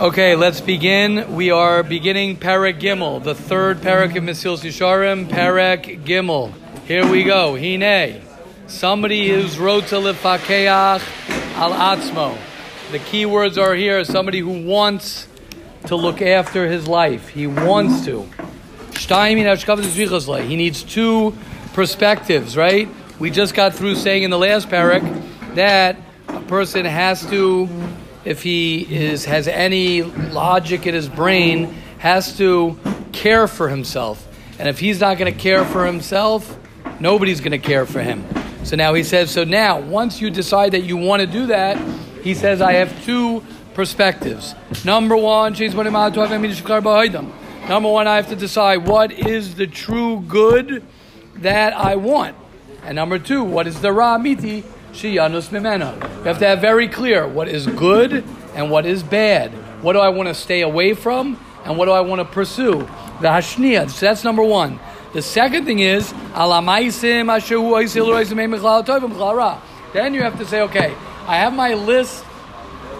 Okay, let's begin. We are beginning Perek Gimel, the third Perek of Mesilas Yesharim, Perek Gimel. Here we go. Hine. Somebody who's rota lefakeach al atzmo. The key words are here. Somebody who wants to look after his life. He wants to. He needs two perspectives, right? We just got through saying in the last parak that a person has to if he is has any logic in his brain, has to care for himself. And if he's not going to care for himself, nobody's going to care for him. So now he says, so now once you decide that you want to do that, he says, I have two perspectives. Number one, number one, I have to decide what is the true good that I want. And number two, what is the Ramiti Shiyanus Mimena. You have to have very clear what is good and what is bad. What do I want to stay away from and what do I want to pursue? The Hashniya. So that's number one. The second thing is, then you have to say, okay, I have my list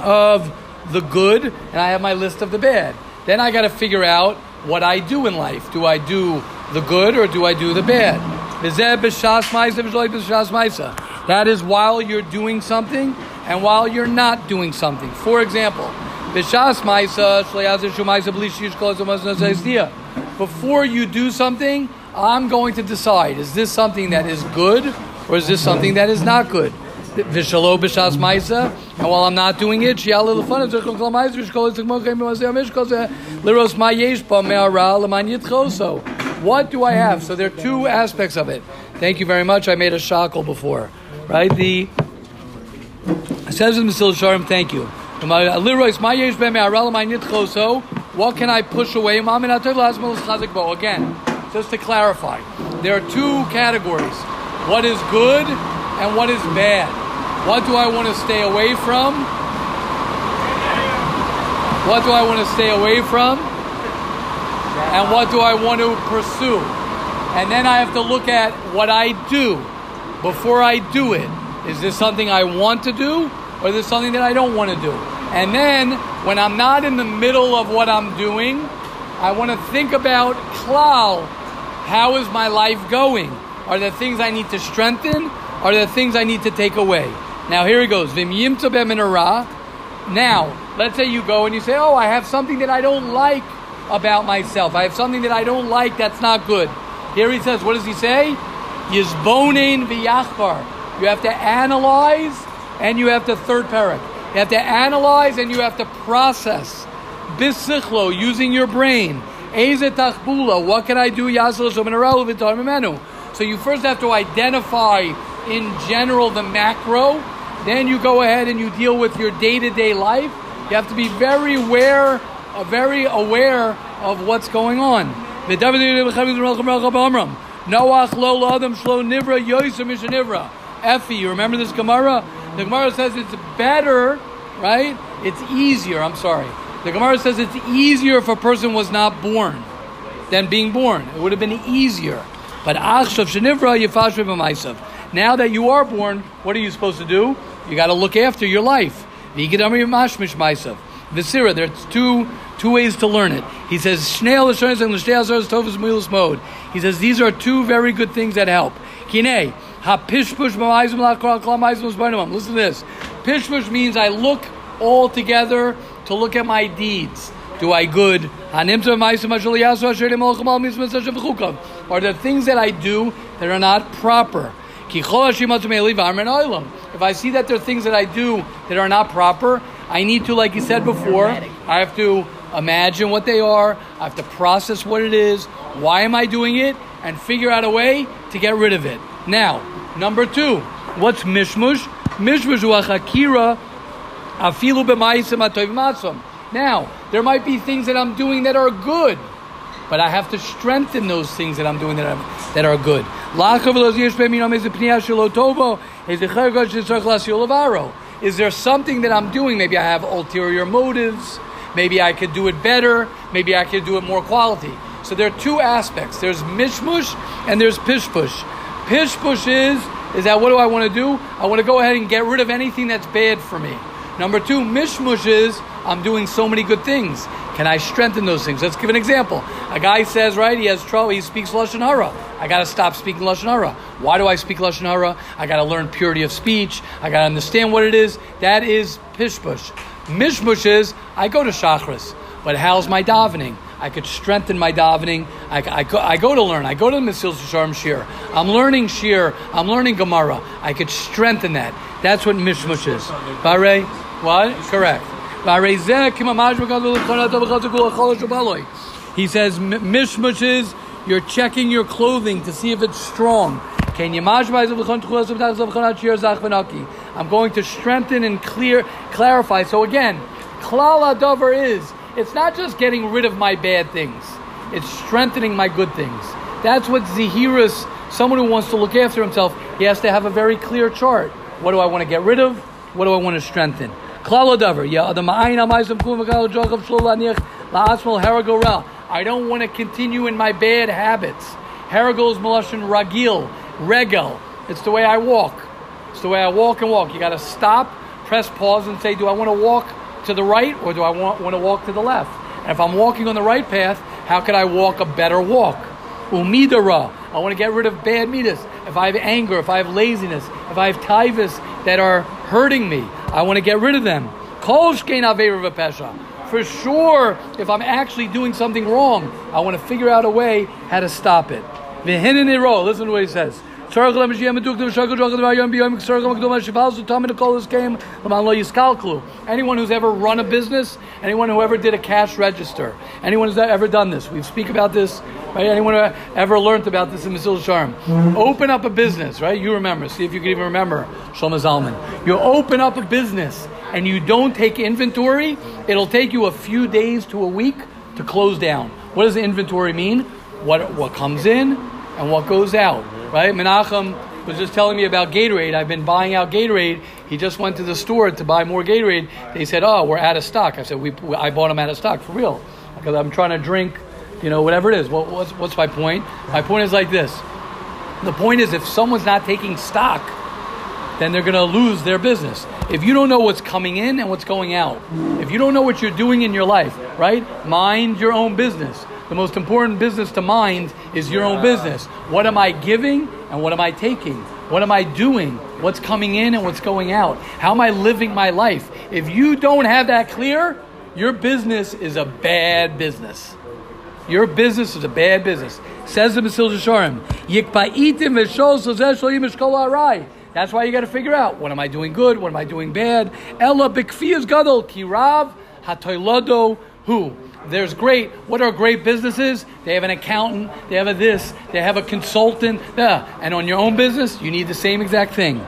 of the good and I have my list of the bad. Then I got to figure out what I do in life. Do I do the good or do I do the bad? That is while you're doing something and while you're not doing something. For example, before you do something, I'm going to decide is this something that is good or is this something that is not good? And while I'm not doing it. What do I have? So there are two aspects of it. Thank you very much. I made a shackle before. Right? The says in the Sharm, thank you. Uh, my what can I push away? Again, just to clarify, there are two categories. What is good and what is bad. What do I want to stay away from? What do I want to stay away from? And what do I want to pursue? And then I have to look at what I do before I do it. Is this something I want to do or is this something that I don't want to do? And then when I'm not in the middle of what I'm doing, I want to think about klal. How is my life going? Are there things I need to strengthen? Are there things I need to take away? Now here he goes. Now, let's say you go and you say, "Oh, I have something that I don't like about myself. I have something that I don't like that's not good." Here he says, what does he say? Yizbonin v'yachbar. You have to analyze and you have to third parak. You have to analyze and you have to process. Bisichlo, using your brain. Eze tachbula, what can I do? So you first have to identify in general the macro. Then you go ahead and you deal with your day-to-day life. You have to be very aware, uh, very aware of what's going on. Noach lo adam shlo nivra yoiser mishanivra. Effie, you remember this Gemara? The Gemara says it's better, right? It's easier. I'm sorry. The Gemara says it's easier if a person was not born than being born. It would have been easier. But achshav shenivra b'maisav. Now that you are born, what are you supposed to do? You got to look after your life. Mashmish maisav. Visira, there's two two ways to learn it. He says, Shnei and Tovus mode. He says these are two very good things that help. Kine, hapishpush Listen to this. Pishpush means I look all together to look at my deeds. Do I good? Are there things that I do that are not proper? If I see that there are things that I do that are not proper, I need to, like you said before, I have to imagine what they are, I have to process what it is, why am I doing it, and figure out a way to get rid of it. Now, number two, what's mishmush? Mishmush akira afilu b'maisim Now, there might be things that I'm doing that are good, but I have to strengthen those things that I'm doing that are, that are good. Is there something that I'm doing? Maybe I have ulterior motives. Maybe I could do it better. Maybe I could do it more quality. So there are two aspects. There's mishmush and there's pishpush. Pishpush is is that what do I want to do? I want to go ahead and get rid of anything that's bad for me. Number two, mishmush is I'm doing so many good things. Can I strengthen those things? Let's give an example. A guy says, right, he has trouble, he speaks Lashon Hara. I got to stop speaking Lashon Hara. Why do I speak Lashon Hara? I got to learn purity of speech. I got to understand what it is. That is pishpush. Mishmush is I go to Shachris, but how's my davening? I could strengthen my davening. I, I, go, I go to learn. I go to the Mesilas Yesharim Shir. I'm learning Shir. I'm learning Gemara. I could strengthen that. That's what Mishmush is. Bare, what? Correct. He says Mishmush is you're checking your clothing to see if it's strong. I'm going to strengthen and clear, clarify. So again, klala dover is it's not just getting rid of my bad things; it's strengthening my good things. That's what zihirus. Someone who wants to look after himself, he has to have a very clear chart. What do I want to get rid of? What do I want to strengthen? I don't want to continue in my bad habits. Haragol is Malashin Ragil, Regel. It's the way I walk. It's the way I walk and walk. You got to stop, press pause, and say, Do I want to walk to the right or do I want, want to walk to the left? And if I'm walking on the right path, how can I walk a better walk? Umidara. I want to get rid of bad midas. If I have anger, if I have laziness, if I have tivus that are hurting me, I want to get rid of them. For sure, if I'm actually doing something wrong, I want to figure out a way how to stop it. Listen to what he says. Anyone who's ever run a business, anyone who ever did a cash register, anyone who's ever done this, we speak about this, right? Anyone who ever learned about this in Mesilas Yesharim. Open up a business, right? You remember, see if you can even remember Shlomo Zalman. You open up a business and you don't take inventory, it'll take you a few days to a week to close down. What does the inventory mean? What what comes in and what goes out, right? Menachem was just telling me about Gatorade. I've been buying out Gatorade. He just went to the store to buy more Gatorade. They said, "Oh, we're out of stock." I said, "We, I bought them out of stock for real because I'm trying to drink, you know, whatever it is." What, what's what's my point? My point is like this. The point is, if someone's not taking stock, then they're going to lose their business. If you don't know what's coming in and what's going out, if you don't know what you're doing in your life, right? Mind your own business. The most important business to mind is your own business. What am I giving and what am I taking? What am I doing? What's coming in and what's going out? How am I living my life? If you don't have that clear, your business is a bad business. Your business is a bad business. Says the Mesilas Yesharim. That's why you got to figure out what am I doing good, what am I doing bad. Ella bikfiyas gadol kirav hatoylado who. There's great. What are great businesses? They have an accountant. They have a this. They have a consultant. Yeah. And on your own business, you need the same exact thing.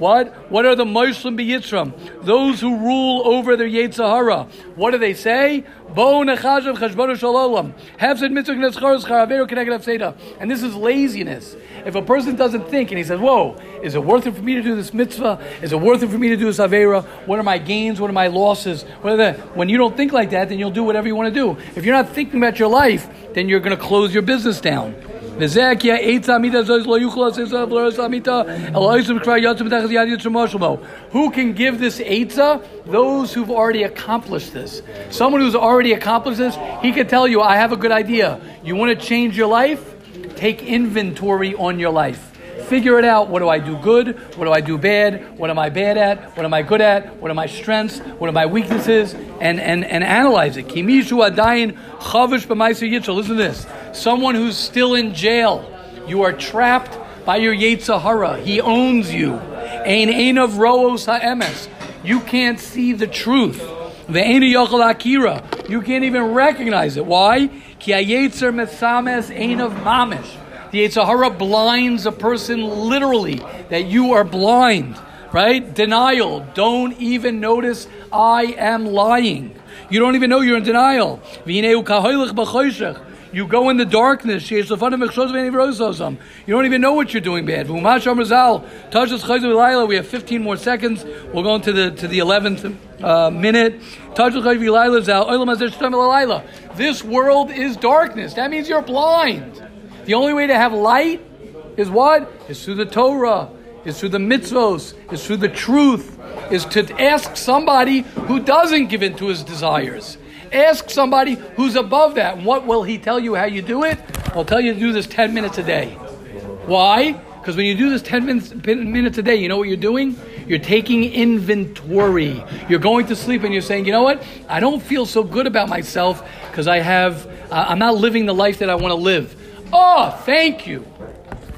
What? What are the Moshlim Yitzram? Those who rule over their Yetzahara. What do they say? And this is laziness. If a person doesn't think and he says, Whoa, is it worth it for me to do this mitzvah? Is it worth it for me to do this Avera? What are my gains? What are my losses? When you don't think like that, then you'll do whatever you want to do. If you're not thinking about your life, then you're going to close your business down. Who can give this Eitzah? Those who've already accomplished this. Someone who's already accomplished this, he can tell you, I have a good idea. You want to change your life? Take inventory on your life figure it out. What do I do good? What do I do bad? What am I bad at? What am I good at? What are my strengths? What are my weaknesses? And and and analyze it. Kimishu Listen to this. Someone who's still in jail. You are trapped by your Yetzahara. He owns you. Of roos. You can't see the truth. The akira. You can't even recognize it. Why? Ki ha'yetzer mesames ein of mamish. The Yetzahara blinds a person literally, that you are blind, right? Denial. Don't even notice I am lying. You don't even know you're in denial. You go in the darkness. You don't even know what you're doing bad. We have 15 more seconds. We'll go into the to the 11th uh, minute. This world is darkness. That means you're blind. The only way to have light is what? Is through the Torah, is through the mitzvos, is through the truth, is to ask somebody who doesn't give in to his desires. Ask somebody who's above that. What will he tell you how you do it? I'll tell you to do this 10 minutes a day. Why? Because when you do this 10 minutes, minutes a day, you know what you're doing? You're taking inventory. You're going to sleep and you're saying, you know what? I don't feel so good about myself because I have, uh, I'm not living the life that I want to live. Oh, thank you.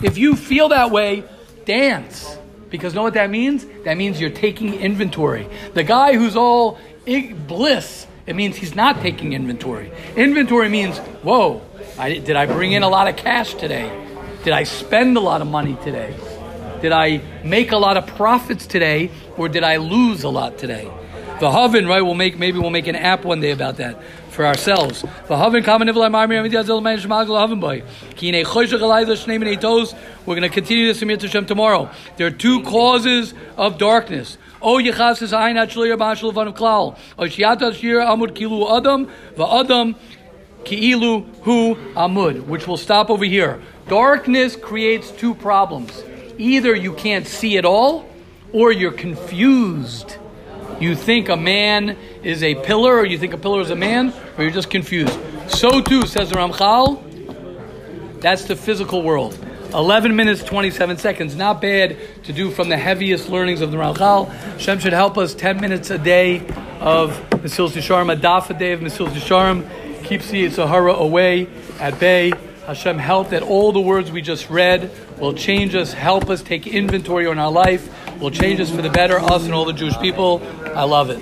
If you feel that way, dance. Because know what that means? That means you're taking inventory. The guy who's all bliss, it means he's not taking inventory. Inventory means, whoa, I, did I bring in a lot of cash today? Did I spend a lot of money today? Did I make a lot of profits today, or did I lose a lot today? The Hoven, right? We'll make maybe we'll make an app one day about that for ourselves. We're going to continue this in Mitzvah tomorrow. There are two causes of darkness. O. O shir adam hu amud, which will stop over here. Darkness creates two problems either you can't see at all or you're confused. You think a man is a pillar, or you think a pillar is a man, or you're just confused. So too, says the Ramchal, that's the physical world. 11 minutes, 27 seconds. Not bad to do from the heaviest learnings of the Ramchal. Shem should help us 10 minutes a day of Mesilas Yesharim, a daf a day of Mesilas Yesharim. Keeps the Yetzahara away at bay. Hashem, help that all the words we just read will change us, help us take inventory on our life, will change us for the better, us and all the Jewish people. I love it.